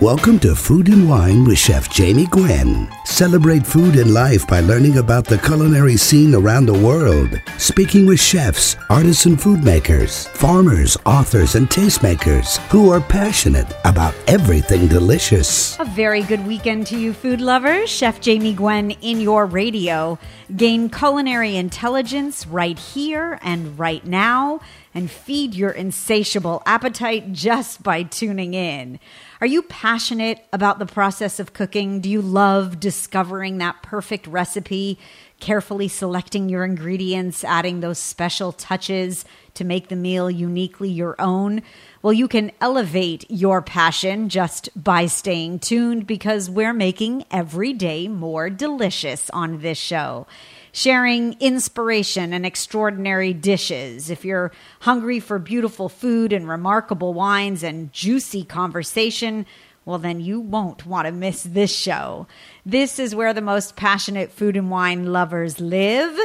Welcome to Food and Wine with Chef Jamie Gwen. Celebrate food and life by learning about the culinary scene around the world. Speaking with chefs, artisan food makers, farmers, authors, and tastemakers who are passionate about everything delicious. A very good weekend to you, food lovers. Chef Jamie Gwen in your radio. Gain culinary intelligence right here and right now, and feed your insatiable appetite just by tuning in. Are you passionate about the process of cooking? Do you love discovering that perfect recipe, carefully selecting your ingredients, adding those special touches to make the meal uniquely your own? Well, you can elevate your passion just by staying tuned because we're making every day more delicious on this show sharing inspiration and extraordinary dishes. If you're hungry for beautiful food and remarkable wines and juicy conversation, well, then you won't want to miss this show. This is where the most passionate food and wine lovers live.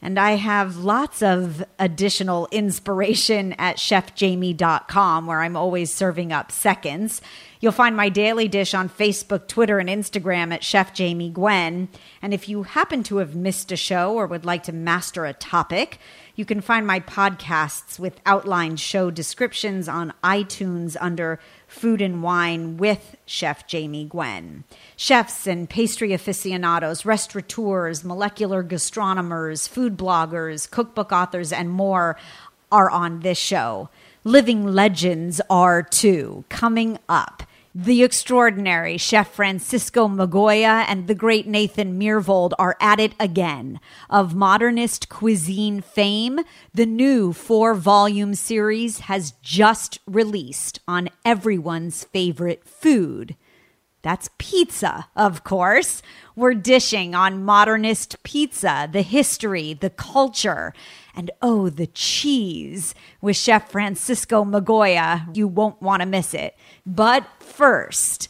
And I have lots of additional inspiration at chefjamie.com, where I'm always serving up seconds. You'll find my daily dish on Facebook, Twitter, and Instagram at Chef Jamie Gwen. And if you happen to have missed a show or would like to master a topic, you can find my podcasts with outlined show descriptions on iTunes under Food and Wine with Chef Jamie Gwen. Chefs and pastry aficionados, restaurateurs, molecular gastronomers, food bloggers, cookbook authors, and more are on this show. Living legends are too, coming up the extraordinary Chef Francisco Migoya and the great Nathan Myhrvold are at it again. Of modernist cuisine fame, the new four volume series has just released on everyone's favorite food. That's pizza, of course. We're dishing on modernist pizza, the history, the culture, and oh, the cheese with Chef Francisco Migoya. You won't want to miss it. But first,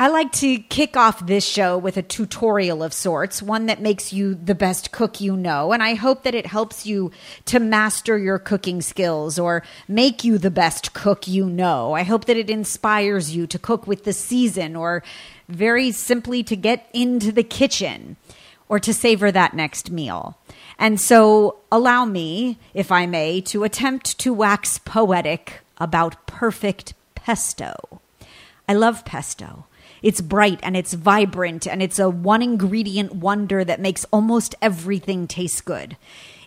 I like to kick off this show with a tutorial of sorts, one that makes you the best cook you know. And I hope that it helps you to master your cooking skills or make you the best cook you know. I hope that it inspires you to cook with the season or very simply to get into the kitchen or to savor that next meal. And so, allow me, if I may, to attempt to wax poetic about perfect pesto. I love pesto. It's bright and it's vibrant and it's a one ingredient wonder that makes almost everything taste good.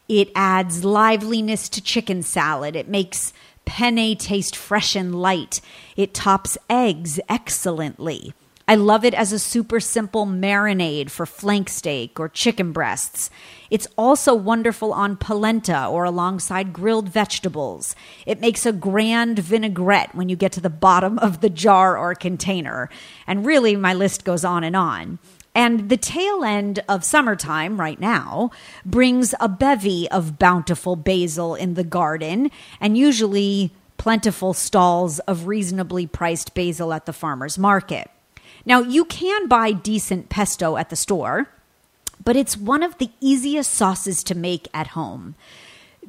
It adds liveliness to chicken salad. It makes penne taste fresh and light. It tops eggs excellently. I love it as a super simple marinade for flank steak or chicken breasts. It's also wonderful on polenta or alongside grilled vegetables. It makes a grand vinaigrette when you get to the bottom of the jar or container. And really, my list goes on and on. And the tail end of summertime, right now, brings a bevy of bountiful basil in the garden and usually plentiful stalls of reasonably priced basil at the farmer's market. Now, you can buy decent pesto at the store, but it's one of the easiest sauces to make at home.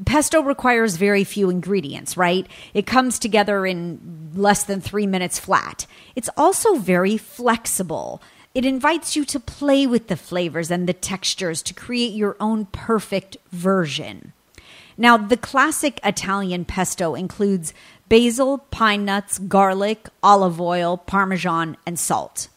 Pesto requires very few ingredients, right? It comes together in less than three minutes flat. It's also very flexible. It invites you to play with the flavors and the textures to create your own perfect version. Now, the classic Italian pesto includes basil, pine nuts, garlic, olive oil, parmesan, and salt.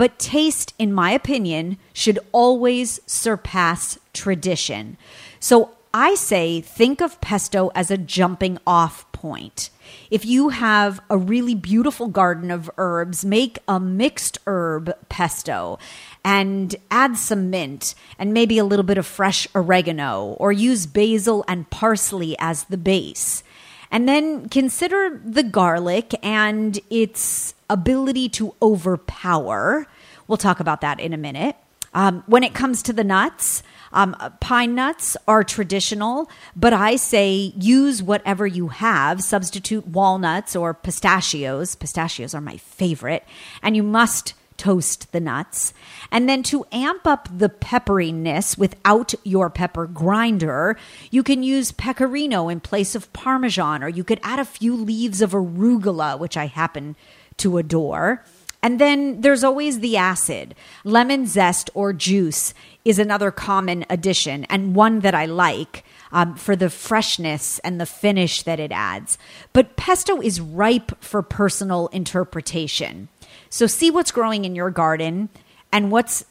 But taste, in my opinion, should always surpass tradition. So I say think of pesto as a jumping off point. If you have a really beautiful garden of herbs, make a mixed herb pesto and add some mint and maybe a little bit of fresh oregano, or use basil and parsley as the base. And then consider the garlic and its ability to overpower. We'll talk about that in a minute. Um, when it comes to the nuts, um, pine nuts are traditional, but I say use whatever you have. Substitute walnuts or pistachios. Pistachios are my favorite. And you must toast the nuts. And then to amp up the pepperiness without your pepper grinder, you can use pecorino in place of parmesan, or you could add a few leaves of arugula, which I happen to adore. And then there's always the acid. Lemon zest or juice is another common addition and one that I like um, for the freshness and the finish that it adds. But pesto is ripe for personal interpretation. So see what's growing in your garden and what's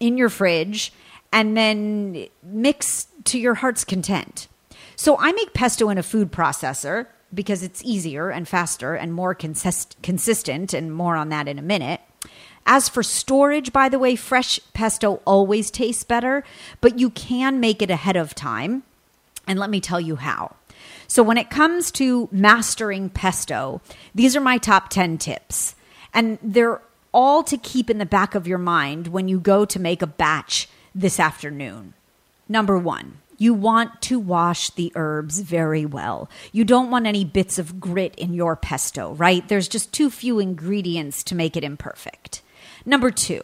in your fridge, and then mix to your heart's content. So I make pesto in a food processor because it's easier and faster and more consist- consistent, and more on that in a minute. As for storage, by the way, fresh pesto always tastes better, but you can make it ahead of time. And let me tell you how. So, when it comes to mastering pesto, these are my top 10 tips. And they're all to keep in the back of your mind when you go to make a batch this afternoon. Number one, you want to wash the herbs very well. You don't want any bits of grit in your pesto, right? There's just too few ingredients to make it imperfect. Number two,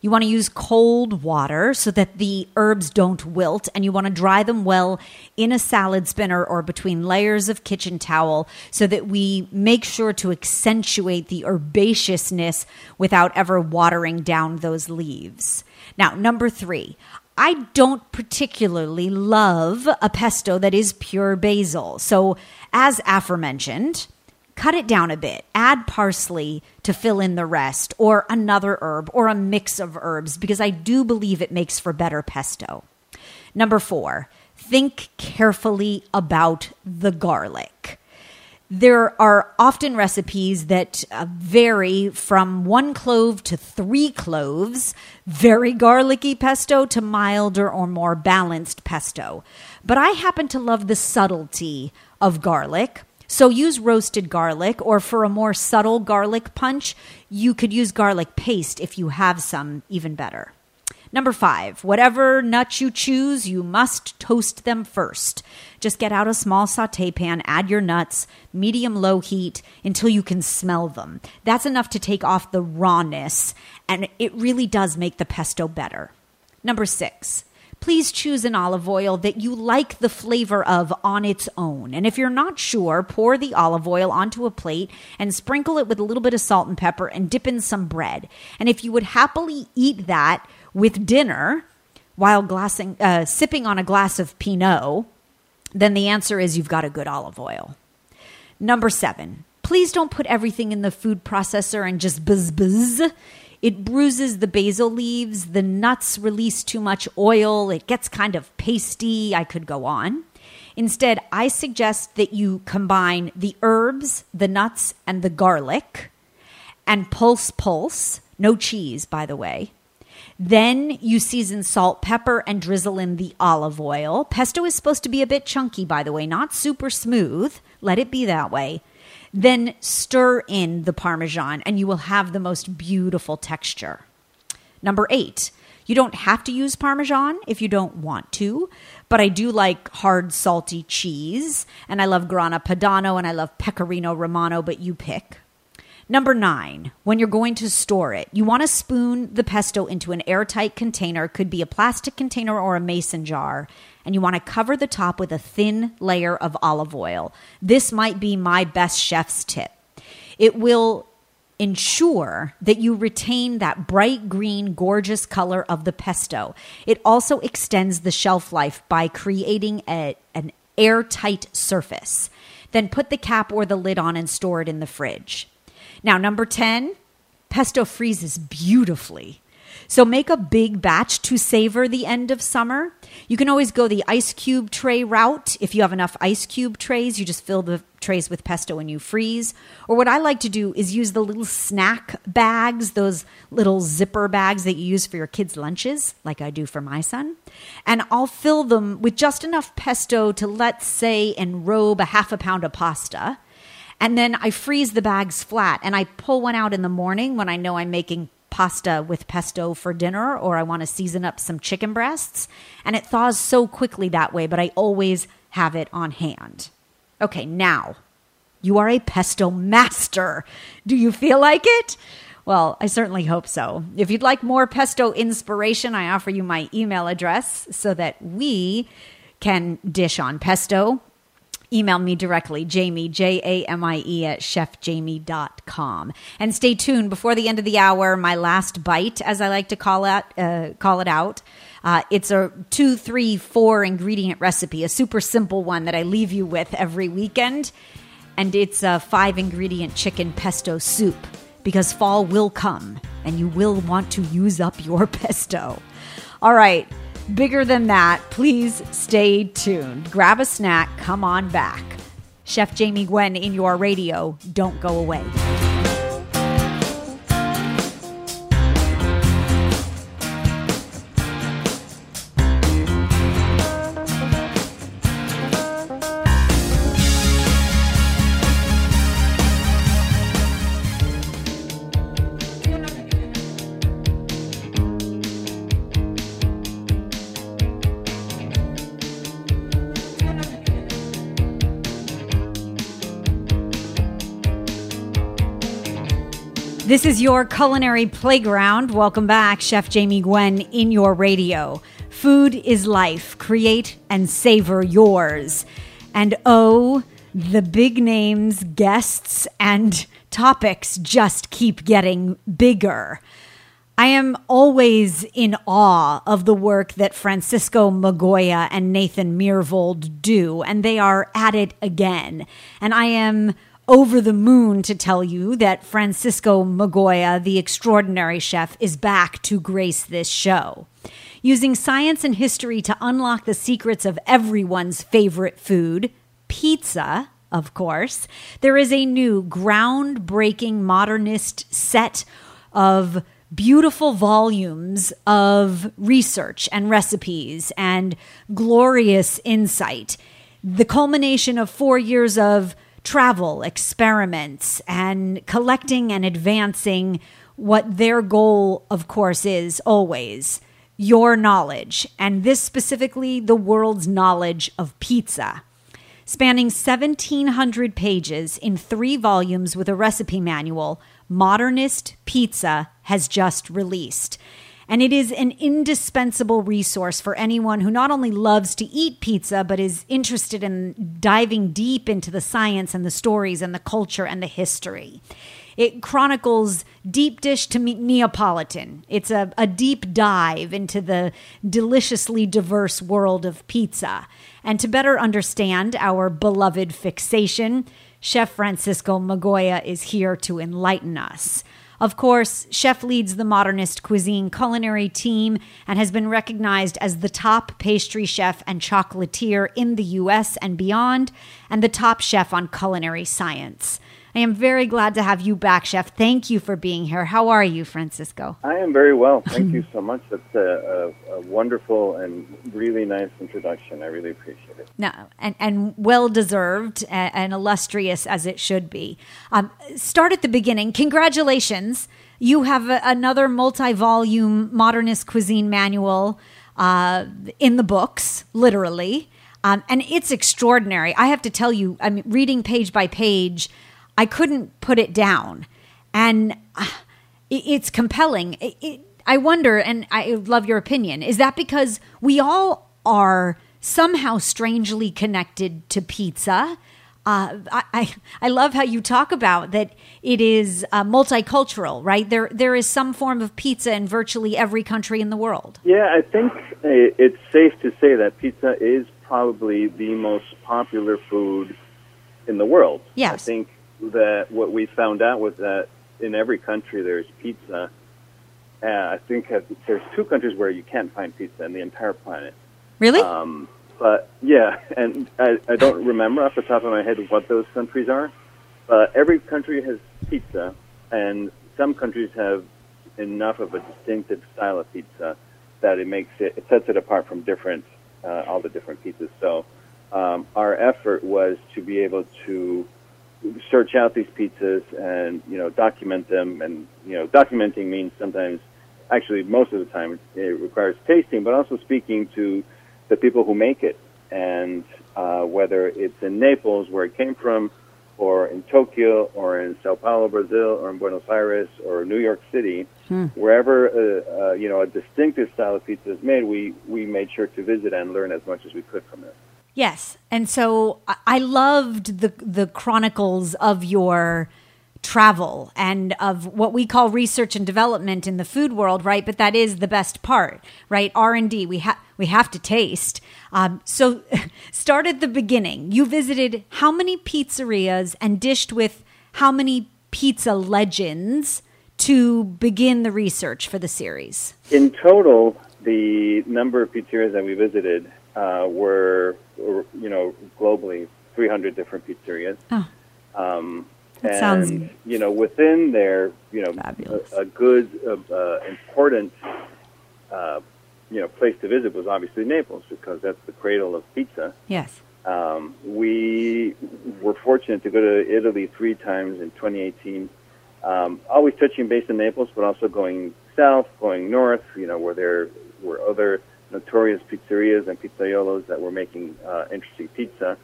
you want to use cold water so that the herbs don't wilt, and you want to dry them well in a salad spinner or between layers of kitchen towel so that we make sure to accentuate the herbaceousness without ever watering down those leaves. Now, number three, I don't particularly love a pesto that is pure basil. So, as aforementioned, cut it down a bit. Add parsley to fill in the rest, or another herb, or a mix of herbs, because I do believe it makes for better pesto. Number four, think carefully about the garlic. There are often recipes that uh, vary from one clove to three cloves, very garlicky pesto to milder or more balanced pesto. But I happen to love the subtlety of garlic. So use roasted garlic, or for a more subtle garlic punch, you could use garlic paste if you have some, even better. Number five, whatever nuts you choose, you must toast them first. Just get out a small saute pan, add your nuts, medium low heat until you can smell them. That's enough to take off the rawness, and it really does make the pesto better. Number six, please choose an olive oil that you like the flavor of on its own. And if you're not sure, pour the olive oil onto a plate and sprinkle it with a little bit of salt and pepper and dip in some bread. And if you would happily eat that, with dinner while glassing, uh, sipping on a glass of Pinot, then the answer is you've got a good olive oil. Number seven, please don't put everything in the food processor and just buzz buzz. It bruises the basil leaves, the nuts release too much oil, it gets kind of pasty. I could go on. Instead, I suggest that you combine the herbs, the nuts, and the garlic and pulse pulse, no cheese, by the way, then you season salt, pepper, and drizzle in the olive oil. Pesto is supposed to be a bit chunky, by the way, not super smooth. Let it be that way. Then stir in the Parmesan, and you will have the most beautiful texture. Number eight, you don't have to use Parmesan if you don't want to, but I do like hard, salty cheese, and I love Grana Padano and I love Pecorino Romano, but you pick. Number nine, when you're going to store it, you want to spoon the pesto into an airtight container, could be a plastic container or a mason jar, and you want to cover the top with a thin layer of olive oil. This might be my best chef's tip. It will ensure that you retain that bright green, gorgeous color of the pesto. It also extends the shelf life by creating a, an airtight surface. Then put the cap or the lid on and store it in the fridge. Now, number 10, pesto freezes beautifully. So make a big batch to savor the end of summer. You can always go the ice cube tray route. If you have enough ice cube trays, you just fill the trays with pesto and you freeze. Or what I like to do is use the little snack bags, those little zipper bags that you use for your kids' lunches, like I do for my son. And I'll fill them with just enough pesto to, let's say, enrobe a half a pound of pasta and then I freeze the bags flat and I pull one out in the morning when I know I'm making pasta with pesto for dinner or I want to season up some chicken breasts. And it thaws so quickly that way, but I always have it on hand. Okay, now you are a pesto master. Do you feel like it? Well, I certainly hope so. If you'd like more pesto inspiration, I offer you my email address so that we can dish on pesto email me directly, Jamie, J A M I E, at chefjamie.com. And stay tuned before the end of the hour, my last bite, as I like to call it, uh, call it out. Uh, it's a two, three, four ingredient recipe, a super simple one that I leave you with every weekend. And it's a five ingredient chicken pesto soup because fall will come and you will want to use up your pesto. All right, bigger than that, please stay tuned. Grab a snack, come on back. Chef Jamie Gwen in your radio. Don't go away. This is your culinary playground. Welcome back, Chef Jamie Gwen in your radio. Food is life. Create and savor yours. And oh, the big names, guests, and topics just keep getting bigger. I am always in awe of the work that Francisco Migoya and Nathan Myhrvold do, and they are at it again. And I am over the moon to tell you that Francisco Migoya, the extraordinary chef, is back to grace this show. Using science and history to unlock the secrets of everyone's favorite food, pizza, of course, there is a new groundbreaking modernist set of beautiful volumes of research and recipes and glorious insight. The culmination of four years of travel, experiments, and collecting and advancing what their goal, of course, is always your knowledge, and this specifically the world's knowledge of pizza. Spanning 1,700 pages in three volumes with a recipe manual, Modernist Pizza has just released and it is an indispensable resource for anyone who not only loves to eat pizza, but is interested in diving deep into the science and the stories and the culture and the history. It chronicles deep dish to Neapolitan. It's a, a deep dive into the deliciously diverse world of pizza. And to better understand our beloved fixation, Chef Francisco Migoya is here to enlighten us. Of course, Chef leads the modernist cuisine culinary team and has been recognized as the top pastry chef and chocolatier in the US and beyond, and the top chef on culinary science. I am very glad to have you back, Chef. Thank you for being here. How are you, Francisco? I am very well. Thank you so much. That's a, a, a, wonderful and really nice introduction. I really appreciate it. No, and, and well deserved and, and, illustrious as it should be. Um, start at the beginning. Congratulations. You have a, another multi volume modernist cuisine manual uh, in the books, literally. Um, and it's extraordinary. I have to tell you, I'm reading page by page, I couldn't put it down. And uh, it, it's compelling. It, it, I wonder, and I love your opinion, is that because we all are somehow strangely connected to pizza? Uh, I, I love how you talk about that it is uh, multicultural, right? There there is some form of pizza in virtually every country in the world. Yeah, I think it's safe to say that pizza is probably the most popular food in the world. Yes. I think that what we found out was that in every country there's pizza. Uh, I think there's two countries where you can't find pizza in the entire planet. Really? Um, but yeah, and I, I don't remember off the top of my head what those countries are. But every country has pizza, and some countries have enough of a distinctive style of pizza that it makes it it sets it apart from different uh, all the different pizzas. So um, our effort was to be able to search out these pizzas and you know document them. And you know documenting means sometimes actually most of the time it requires tasting but also speaking to the people who make it. And uh, whether it's in Naples where it came from or in Tokyo or in Sao Paulo Brazil or in Buenos Aires or New York City hmm. wherever uh, uh, you know a distinctive style of pizza is made we we made sure to visit and learn as much as we could from it Yes. And so I- loved the the chronicles of your travel and of what we call research and development in the food world, right? But that is the best part, right? R and D. We have we have to taste. Um, so start at the beginning. You visited how many pizzerias and dished with how many pizza legends to begin the research for the series? In total, the number of pizzerias that we visited uh, were, were, you know, globally 300 different pizzerias. Oh. Um, That and, sounds you know, within there, you know, Fabulous. a, a good, uh, uh, important, uh, you know, place to visit was obviously Naples because that's the cradle of pizza. Yes. Um, we were fortunate to go to Italy three times in 2018. Um, always touching base in Naples, but also going south, going north. You know, where there were other notorious pizzerias and pizzaiolos that were making uh, interesting pizza.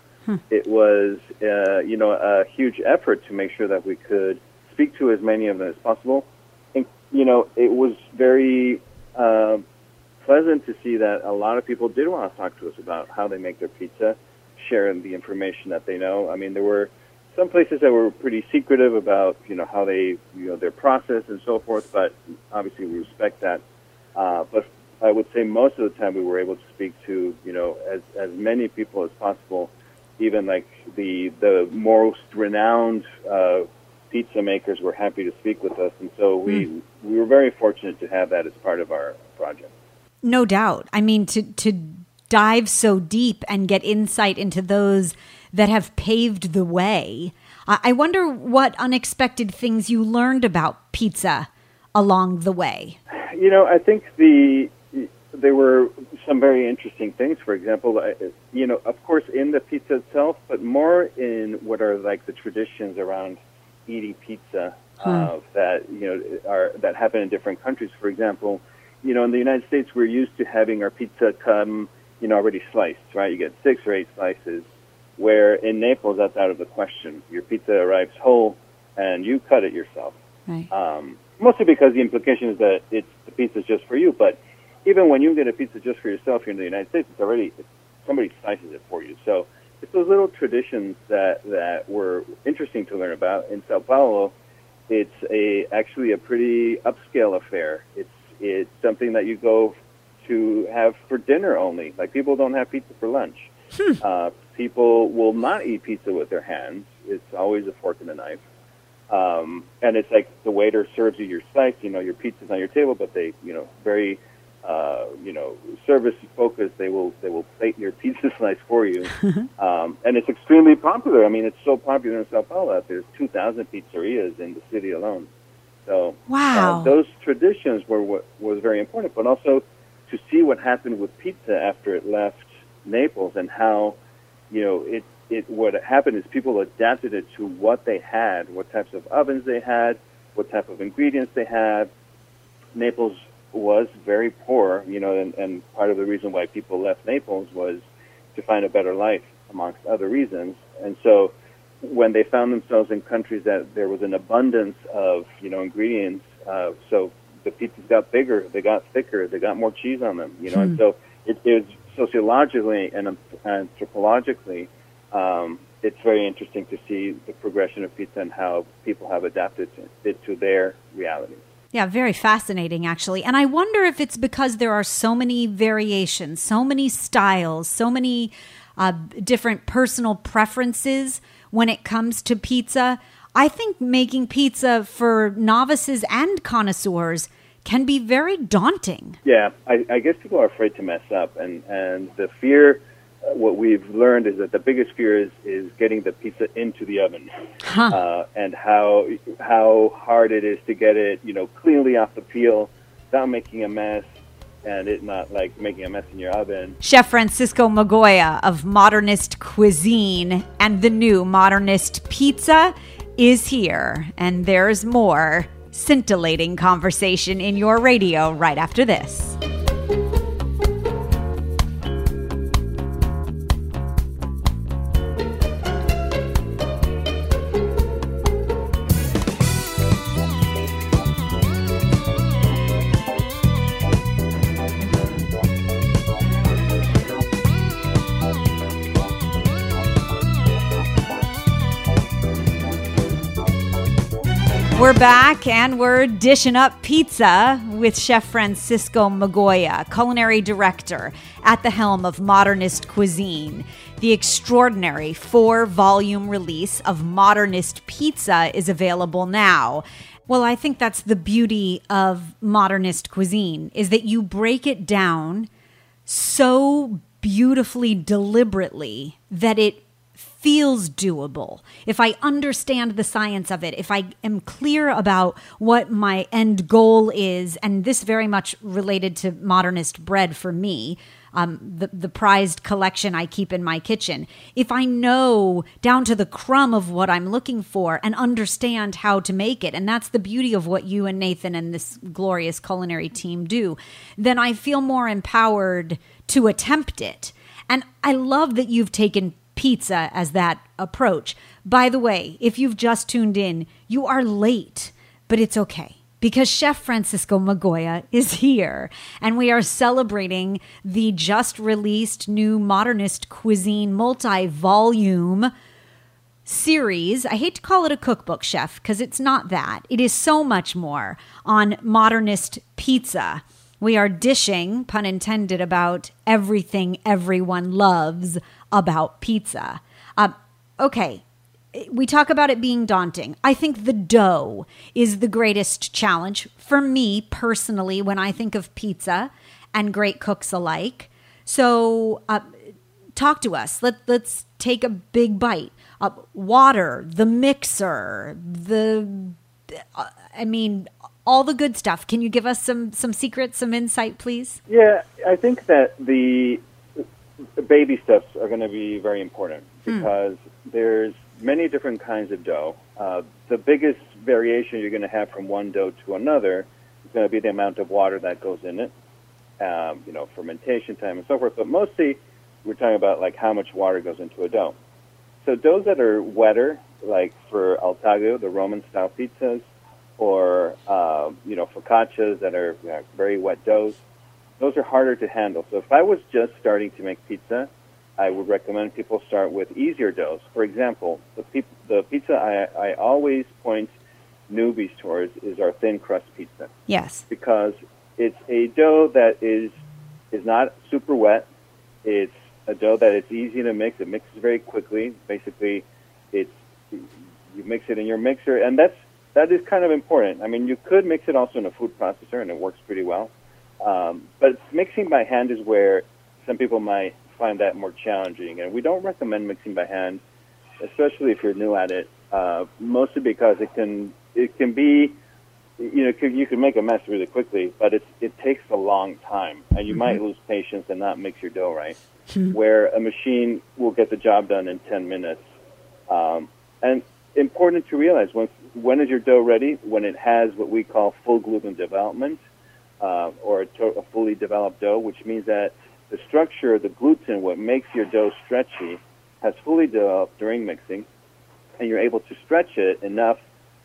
It was, uh, you know, a huge effort to make sure that we could speak to as many of them as possible. And you know, it was very uh, pleasant to see that a lot of people did want to talk to us about how they make their pizza, share the information that they know. I mean, there were some places that were pretty secretive about you know how they you know their process and so forth, but obviously we respect that. Uh, but I would say most of the time we were able to speak to you know as as many people as possible, even like the the most renowned uh, pizza makers were happy to speak with us, and so we we were very fortunate to have that as part of our project. No doubt. I mean, to to dive so deep and get insight into those that have paved the way. I I wonder what unexpected things you learned about pizza along the way. You know, I think the there were some very interesting things. For example, you know, of course, in the pizza itself, but more in what are like the traditions around eating pizza uh, that you know are that happen in different countries. For example, you know, in the United States, we're used to having our pizza come, you know, already sliced. Right, you get six or eight slices. Where in Naples, that's out of the question. Your pizza arrives whole, and you cut it yourself Right. um, mostly because the implication is that it's the pizza's just for you. But even when you get a pizza just for yourself here in the United States, it's already somebody slices it for you. So it's those little traditions that that were interesting to learn about. In Sao Paulo, it's a actually a pretty upscale affair. It's it's something that you go to have for dinner only. Like people don't have pizza for lunch. Uh, people will not eat pizza with their hands. It's always a fork and a knife. Um, and it's like the waiter serves you your slice. You know, your pizza's on your table, but they, you know, very, uh, you know, service focused. They will they will plate your pizza slice for you, um, and it's extremely popular. I mean, it's so popular in Sao Paulo. that There's 2,000 pizzerias in the city alone. So Wow. uh, those traditions were what was very important, but also to see what happened with pizza after it left Naples and how, you know, it it what happened is people adapted it to what they had, what types of ovens they had, what type of ingredients they had. Naples was very poor, you know, and, and part of the reason why people left Naples was to find a better life, amongst other reasons. And so when they found themselves in countries that there was an abundance of, you know, ingredients, uh, so the pizzas got bigger, they got thicker, they got more cheese on them, you know, and so it is sociologically and anthropologically, um, it's very interesting to see the progression of pizza and how people have adapted to, it to their realities. Yeah, very fascinating, actually. And I wonder if it's because there are so many variations, so many styles, so many uh, different personal preferences when it comes to pizza. I think making pizza for novices and connoisseurs can be very daunting. Yeah, I, I guess people are afraid to mess up, and and the fear. What we've learned is that the biggest fear is is getting the pizza into the oven, uh, and how how hard it is to get it, you know, cleanly off the peel, without making a mess, and it not like making a mess in your oven. Chef Francisco Migoya of Modernist Cuisine and the new Modernist Pizza is here. And there's more scintillating conversation in your radio right after this. We're back and we're dishing up pizza with Chef Francisco Migoya, culinary director at the helm of Modernist Cuisine. The extraordinary four volume release of Modernist Pizza is available now. Well, I think that's the beauty of modernist cuisine is that you break it down so beautifully deliberately that it feels doable, if I understand the science of it, if I am clear about what my end goal is, and this very much related to modernist bread for me, um, the, the prized collection I keep in my kitchen, if I know down to the crumb of what I'm looking for and understand how to make it, and that's the beauty of what you and Nathan and this glorious culinary team do, then I feel more empowered to attempt it. And I love that you've taken pizza as that approach. By the way, if you've just tuned in, you are late, but it's okay because Chef Francisco Migoya is here and we are celebrating the just released new modernist cuisine multi volume series. I hate to call it a cookbook, chef, because it's not that. It is so much more on modernist pizza. We are dishing, pun intended, about everything everyone loves about pizza. Uh, okay, we talk about it being daunting. I think the dough is the greatest challenge for me personally when I think of pizza and great cooks alike. So, uh, talk to us. Let let's take a big bite. Uh, water, the mixer, the uh, I mean, all the good stuff. Can you give us some some secrets, some insight, please? Yeah, I think that the baby steps are going to be very important hmm. because mm. there's many different kinds of dough. Uh, the biggest variation you're going to have from one dough to another is going to be the amount of water that goes in it, um, you know, fermentation time and so forth. But mostly, we're talking about like how much water goes into a dough. So doughs that are wetter, like for al taglio, the Roman style pizzas, or uh, you know focaccias that are you know, very wet doughs, those are harder to handle. So if I was just starting to make pizza, I would recommend people start with easier doughs. For example, the, pe- the pizza I, I always point newbies towards is our thin crust pizza. Yes. Because it's a dough that is is not super wet. It's a dough that it's easy to mix. It mixes very quickly. Basically, it's you mix it in your mixer, and that's that is kind of important. I mean, you could mix it also in a food processor, and it works pretty well. Um, but mixing by hand is where some people might find that more challenging, and we don't recommend mixing by hand, especially if you're new at it. Uh, mostly because it can it can be you know you can make a mess really quickly, but it's it takes a long time, and you mm-hmm. might lose patience and not mix your dough right. Mm-hmm. Where a machine will get the job done in 10 minutes, um, and important to realize when when is your dough ready? When it has what we call full gluten development uh, or a, to- a, fully developed dough, which means that the structure, the gluten, what makes your dough stretchy, has fully developed during mixing, and you're able to stretch it enough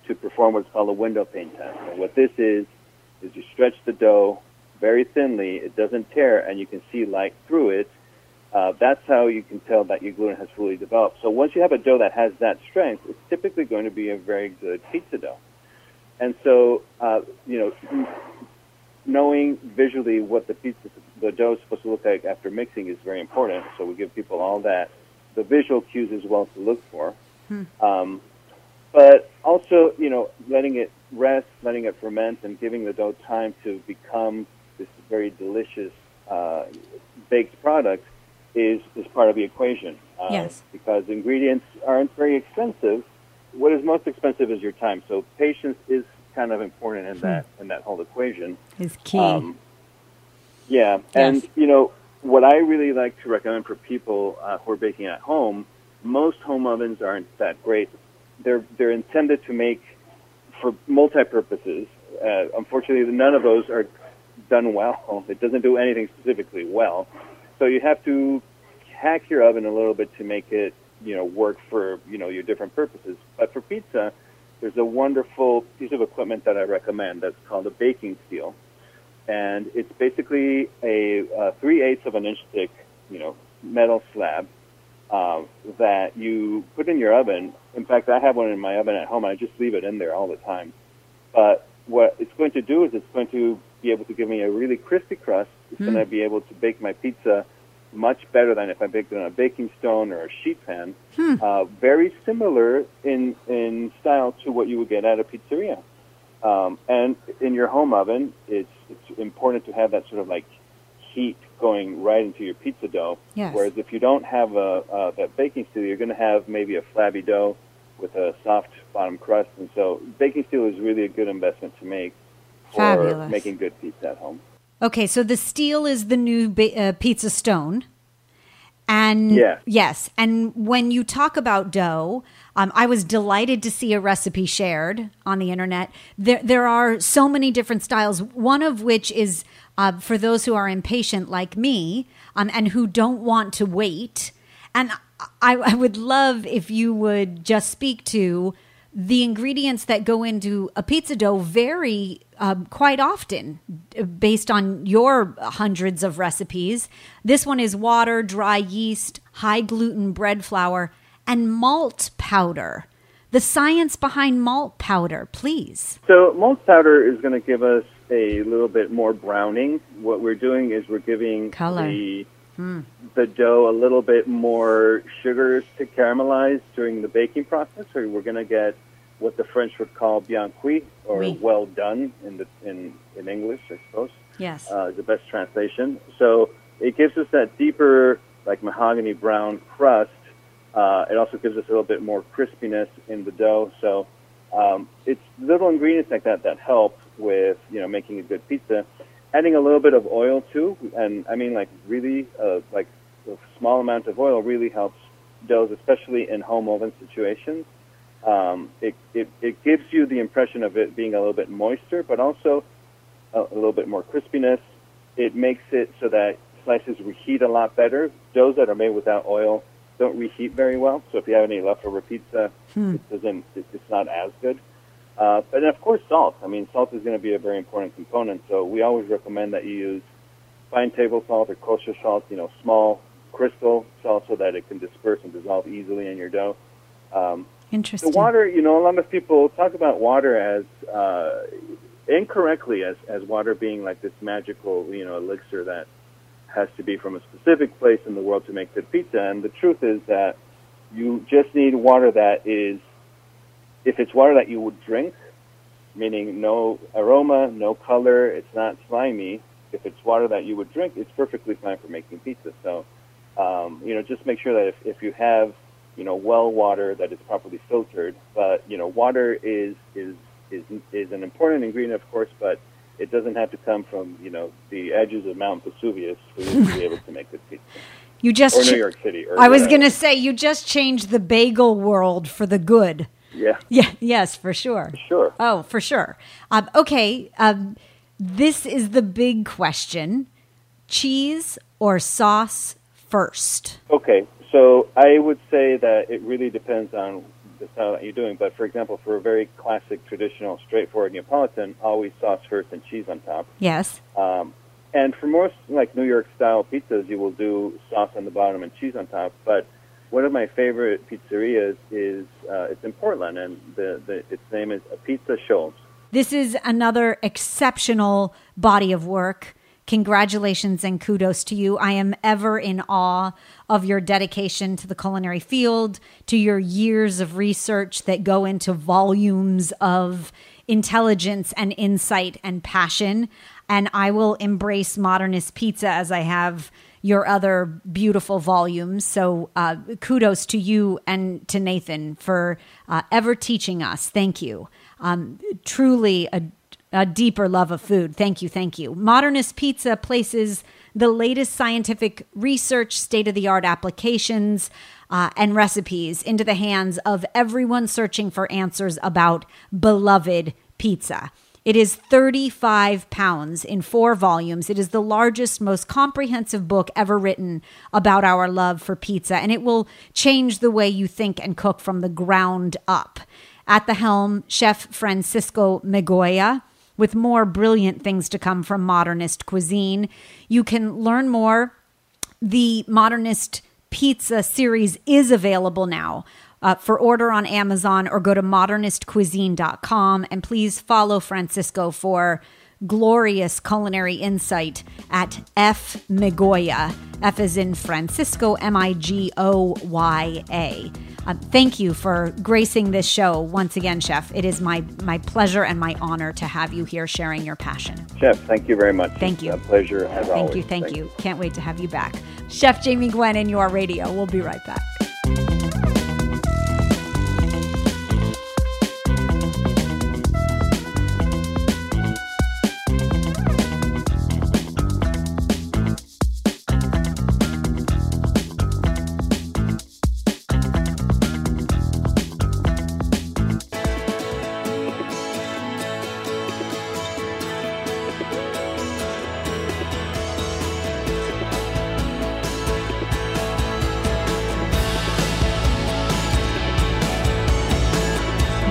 to perform what's called a window pane test. And what this is, is you stretch the dough very thinly, it doesn't tear, and you can see light through it. Uh, that's how you can tell that your gluten has fully developed. So once you have a dough that has that strength, it's typically going to be a very good pizza dough. And so, uh, you know, knowing visually what the pizza, the dough is supposed to look like after mixing is very important. So we give people all that, the visual cues as well to look for. Hmm. Um, but also, you know, letting it rest, letting it ferment, and giving the dough time to become this very delicious uh, baked product is is part of the equation. Uh, yes. Because ingredients aren't very expensive. What is most expensive is your time. So patience is kind of important in that in that whole equation. Is key. Um, yeah, yes. and you know what I really like to recommend for people uh, who are baking at home. Most home ovens aren't that great. They're they're intended to make for multi purposes. Uh, unfortunately, none of those are done well. It doesn't do anything specifically well. So you have to hack your oven a little bit to make it, you know, work for you know your different purposes. But for pizza, there's a wonderful piece of equipment that I recommend that's called a baking steel, and it's basically a, a three eighths of an inch thick, you know, metal slab uh, that you put in your oven. In fact, I have one in my oven at home. I just leave it in there all the time. but what it's going to do is it's going to be able to give me a really crispy crust. It's going to be able to bake my pizza much better than if I baked it on a baking stone or a sheet pan. Uh, very similar in in style to what you would get at a pizzeria. Um, and in your home oven, it's it's important to have that sort of like heat going right into your pizza dough. Yes. Whereas if you don't have a uh, that baking steel, you're going to have maybe a flabby dough with a soft bottom crust. And so baking steel is really a good investment to make for Fabulous. making good pizza at home. Okay, so the steel is the new uh, pizza stone. And Yeah. yes, and when you talk about dough, um, I was delighted to see a recipe shared on the internet. There, there are so many different styles. One of which is uh, for those who are impatient like me um, and who don't want to wait. And I, I would love if you would just speak to the ingredients that go into a pizza dough vary um, quite often based on your hundreds of recipes. This one is water, dry yeast, high gluten bread flour, and malt powder. The science behind malt powder, please. So malt powder is going to give us a little bit more browning. What we're doing is we're giving Color. the the dough a little bit more sugars to caramelize during the baking process. or we're going to get what the French would call bien cuit, or Oui. well done in the in in English, I suppose. Yes. uh, the best translation. So it gives us that deeper, like mahogany brown crust. Uh, it also gives us a little bit more crispiness in the dough. So um, it's little ingredients like that that help with you know making a good pizza. Adding a little bit of oil too, and I mean like really uh, like a small amount of oil really helps doughs, especially in home oven situations. Um, it, it, it gives you the impression of it being a little bit moister, but also a, a little bit more crispiness. It makes it so that slices reheat a lot better. Doughs that are made without oil don't reheat very well. So if you have any leftover pizza, it doesn't. It, it's not as good. Uh, but of course salt. I mean, salt is going to be a very important component. So we always recommend that you use fine table salt or kosher salt. You know, small crystal salt so that it can disperse and dissolve easily in your dough. Um, Interesting. the water, you know, a lot of people talk about water as uh, incorrectly as as water being like this magical, you know, elixir that has to be from a specific place in the world to make good pizza. And the truth is that you just need water that is, if it's water that you would drink, meaning no aroma, no color, it's not slimy. If it's water that you would drink, it's perfectly fine for making pizza. So, um, you know, just make sure that if, if you have, you know, well water that is properly filtered, but you know, water is is is is an important ingredient, of course, but it doesn't have to come from you know the edges of Mount Vesuvius for you to be able to make good pizza, you just or New York City. I was going to say you just changed the bagel world for the good. Yeah, Yeah, yes, for sure. sure. Oh, for sure. Um, okay, um, this is the big question: cheese or sauce first? Okay, so I would say that it really depends on the style that you're doing. But for example, for a very classic, traditional, straightforward Neapolitan, always sauce first and cheese on top. Yes. Um, and for most like New York style pizzas, you will do sauce on the bottom and cheese on top. But one of my favorite pizzerias is uh, it's in Portland, and the, the its name is Apizza Scholls. This is another exceptional body of work. Congratulations and kudos to you. I am ever in awe of your dedication to the culinary field, to your years of research that go into volumes of intelligence and insight and passion. And I will embrace modernist pizza as I have your other beautiful volumes. So uh, kudos to you and to Nathan for uh, ever teaching us. Thank you. Um, truly a, a deeper love of food. Thank you. Thank you. Modernist Pizza places the latest scientific research, state of the art applications, uh, and recipes into the hands of everyone searching for answers about beloved pizza. It is 35 pounds in four volumes. It is the largest, most comprehensive book ever written about our love for pizza, and it will change the way you think and cook from the ground up. At the helm, Chef Francisco Migoya, with more brilliant things to come from modernist cuisine. You can learn more the modernist pizza series is available now uh, for order on Amazon or go to modernistcuisine.com. And please follow Francisco for glorious culinary insight at F. Migoya. F is in Francisco, M I G O Y A. Uh, thank you for gracing this show once again, Chef. It is my, my pleasure and my honor to have you here sharing your passion. Chef, thank you very much. Thank you. A pleasure as Thank always. you, thank, you. Can't wait to have you back. Chef Jamie Gwen in your radio. We'll be right back.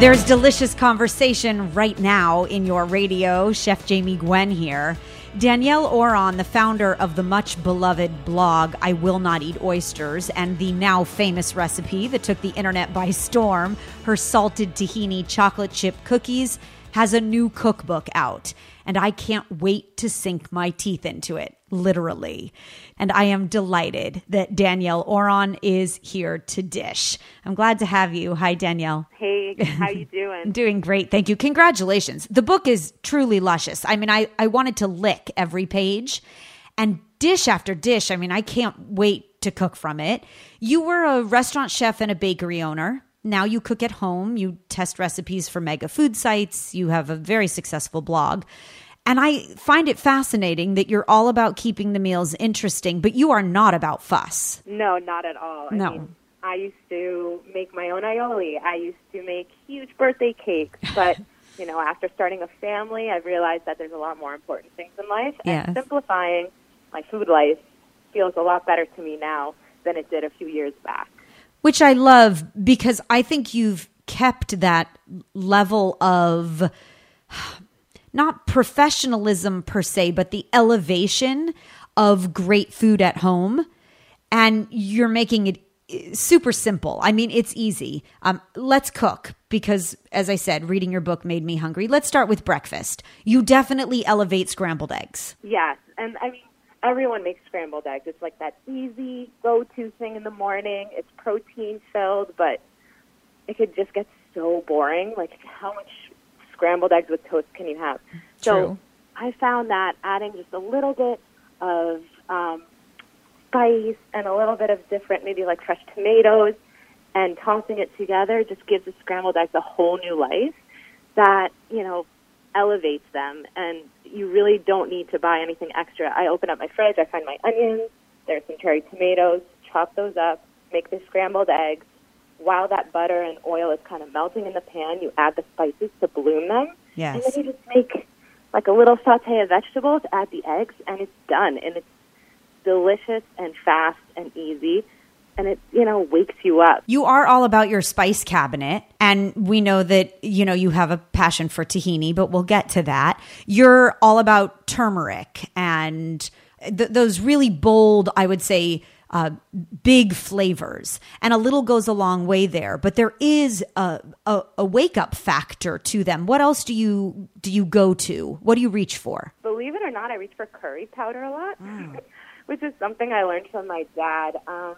There's delicious conversation right now in your radio. Chef Jamie Gwen here. Danielle Oron, the founder of the much beloved blog I Will Not Eat Oysters and the now famous recipe that took the internet by storm, her salted tahini chocolate chip cookies, has a new cookbook out. And I can't wait to sink my teeth into it, literally. And I am delighted that Danielle Oron is here to dish. I'm glad to have you. Hi, Danielle. Hey, how you doing? I'm doing great. Thank you. Congratulations. The book is truly luscious. I mean, I, I wanted to lick every page and dish after dish. I mean, I can't wait to cook from it. You were a restaurant chef and a bakery owner. Now you cook at home. You test recipes for mega food sites. You have a very successful blog. And I find it fascinating that you're all about keeping the meals interesting, but you are not about fuss. No, not at all. No. I, mean, I used to make my own aioli. I used to make huge birthday cakes, but you know, after starting a family, I've realized that there's a lot more important things in life, Yes. and simplifying my food life feels a lot better to me now than it did a few years back. Which I love because I think you've kept that level of not professionalism per se, but the elevation of great food at home. And you're making it eh, super simple. I mean, it's easy. Um, let's cook because, as I said, reading your book made me hungry. Let's start with breakfast. You definitely elevate scrambled eggs. Yes, and I mean, everyone makes scrambled eggs. It's like that easy go-to thing in the morning. It's protein filled, but it could just get so boring. Like, how much scrambled eggs with toast can you have? True. So I found that adding just a little bit of um, spice and a little bit of different, maybe like fresh tomatoes, and tossing it together just gives the scrambled eggs a whole new life that, you know, elevates them. And you really don't need to buy anything extra. I open up my fridge, I find my onions, there's some cherry tomatoes, chop those up, make the scrambled eggs. While that butter and oil is kind of melting in the pan, you add the spices to bloom them. Yes. And then you just make like a little saute of vegetables, add the eggs, and it's done. And it's delicious and fast and easy. And it, you know, wakes you up. You are all about your spice cabinet, and we know that you know you have a passion for tahini, but we'll get to that. You're all about turmeric and th- those really bold, I would say, uh, big flavors, and a little goes a long way there. But there is a, a, a wake up factor to them. What else do you do you go to? What do you reach for? Believe it or not, I reach for curry powder a lot, which is something I learned from my dad. Um,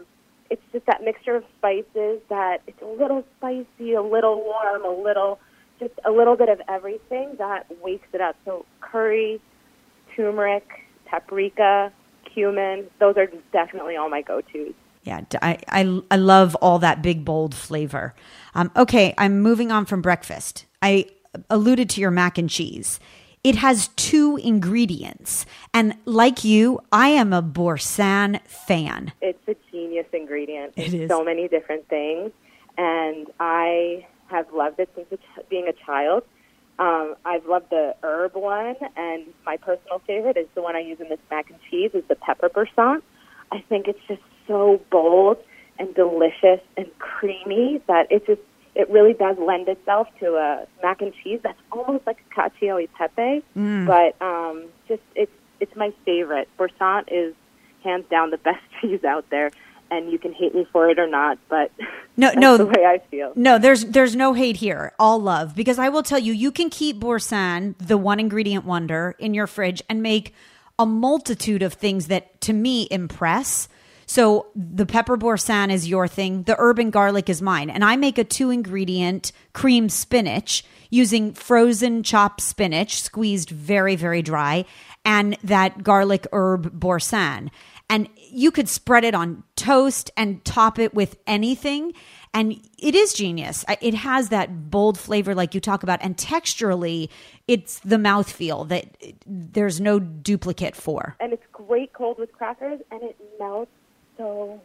it's just that mixture of spices that it's a little spicy, a little warm, a little just a little bit of everything that wakes it up. So curry, turmeric, paprika, cumin, those are definitely all my go-tos. Yeah, I I love all that big, bold flavor. Um, okay, I'm moving on from breakfast. I alluded to your mac and cheese. It has two ingredients. And like you, I am a Boursin fan. It's a genius ingredient. It's so many different things, and I have loved it since being a child. Um, I've loved the herb one, and my personal favorite is the one I use in this mac and cheese is the pepper Boursin. I think it's just so bold and delicious and creamy that it just it really does lend itself to a mac and cheese that's almost like a cacio e pepe, but um, just it's it's my favorite. Boursin is hands down the best cheese out there, and you can hate me for it or not, but No, that's no. the way I feel. No, there's there's no hate here. All love because I will tell you, you can keep boursin, the one ingredient wonder, in your fridge and make a multitude of things that to me impress. So the pepper boursin is your thing. The herb and garlic is mine, and I make a two ingredient cream spinach using frozen chopped spinach, squeezed very very dry, and that garlic herb boursin. And you could spread it on toast and top it with anything. And it is genius. It has that bold flavor like you talk about. And texturally it's the mouthfeel that there's no duplicate for. And it's great cold with crackers, and it melts so,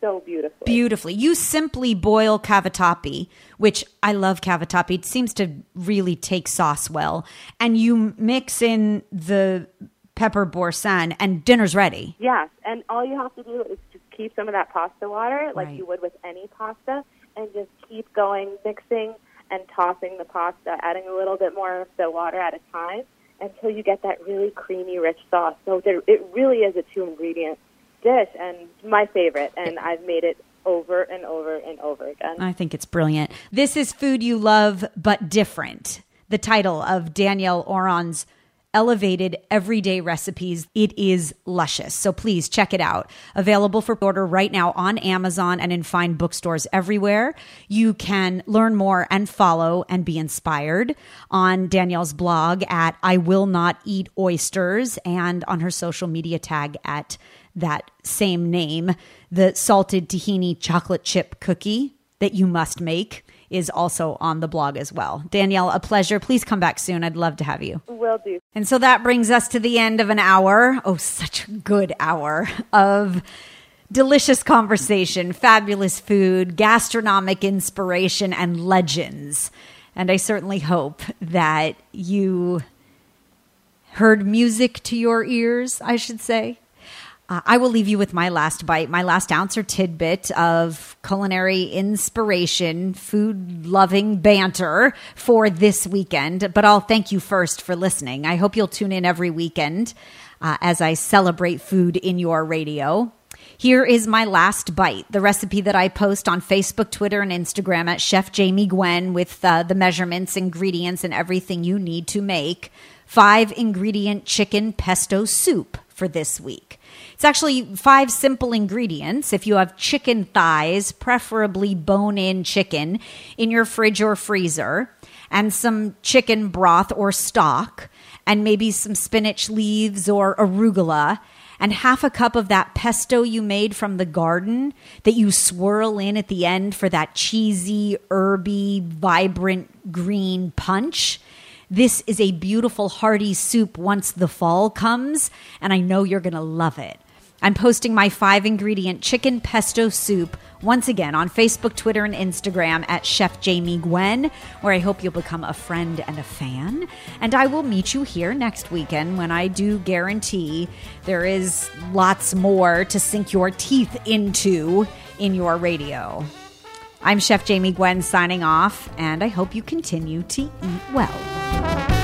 so beautifully. beautifully you simply boil cavatappi which i love cavatappi it seems to really take sauce well and you mix in the pepper boursin and dinner's ready Yes, and all you have to do is just keep some of that pasta water, like Right. you would with any pasta, and just keep going, mixing and tossing the pasta, adding a little bit more of the water at a time until you get that really creamy, rich sauce. So there, it really is a two-ingredient dish, and my favorite, and I've made it over and over and over again. I think it's brilliant. This is Food You Love But Different, the title of Danielle Oron's elevated everyday recipes. It is luscious. So please check it out. Available for order right now on Amazon and in fine bookstores everywhere. You can learn more and follow and be inspired on Danielle's blog at I Will Not Eat Oysters and on her social media tag at that same name. The salted tahini chocolate chip cookie that you must make is also on the blog as well. Danielle, a pleasure. Please come back soon. I'd love to have you. Will do. And so that brings us to the end of an hour. Oh, such a good hour of delicious conversation, fabulous food, gastronomic inspiration, and legends. And I certainly hope that you heard music to your ears, I should say. Uh, I will leave you with my last bite, my last ounce or tidbit of culinary inspiration, food loving banter for this weekend. But I'll thank you first for listening. I hope you'll tune in every weekend uh, as I celebrate food in your radio. Here is my last bite, the recipe that I post on Facebook, Twitter, and Instagram at Chef Jamie Gwen with uh, the measurements, ingredients, and everything you need to make five ingredient chicken pesto soup for this week. It's actually five simple ingredients. If you have chicken thighs, preferably bone in chicken, in your fridge or freezer, and some chicken broth or stock, and maybe some spinach leaves or arugula, and half a cup of that pesto you made from the garden that you swirl in at the end for that cheesy, herby, vibrant green punch. This is a beautiful, hearty soup once the fall comes, and I know you're going to love it. I'm posting my five ingredient chicken pesto soup once again on Facebook, Twitter, and Instagram at Chef Jamie Gwen, where I hope you'll become a friend and a fan. And I will meet you here next weekend when I do guarantee there is lots more to sink your teeth into in your radio. I'm Chef Jamie Gwen signing off, and I hope you continue to eat well.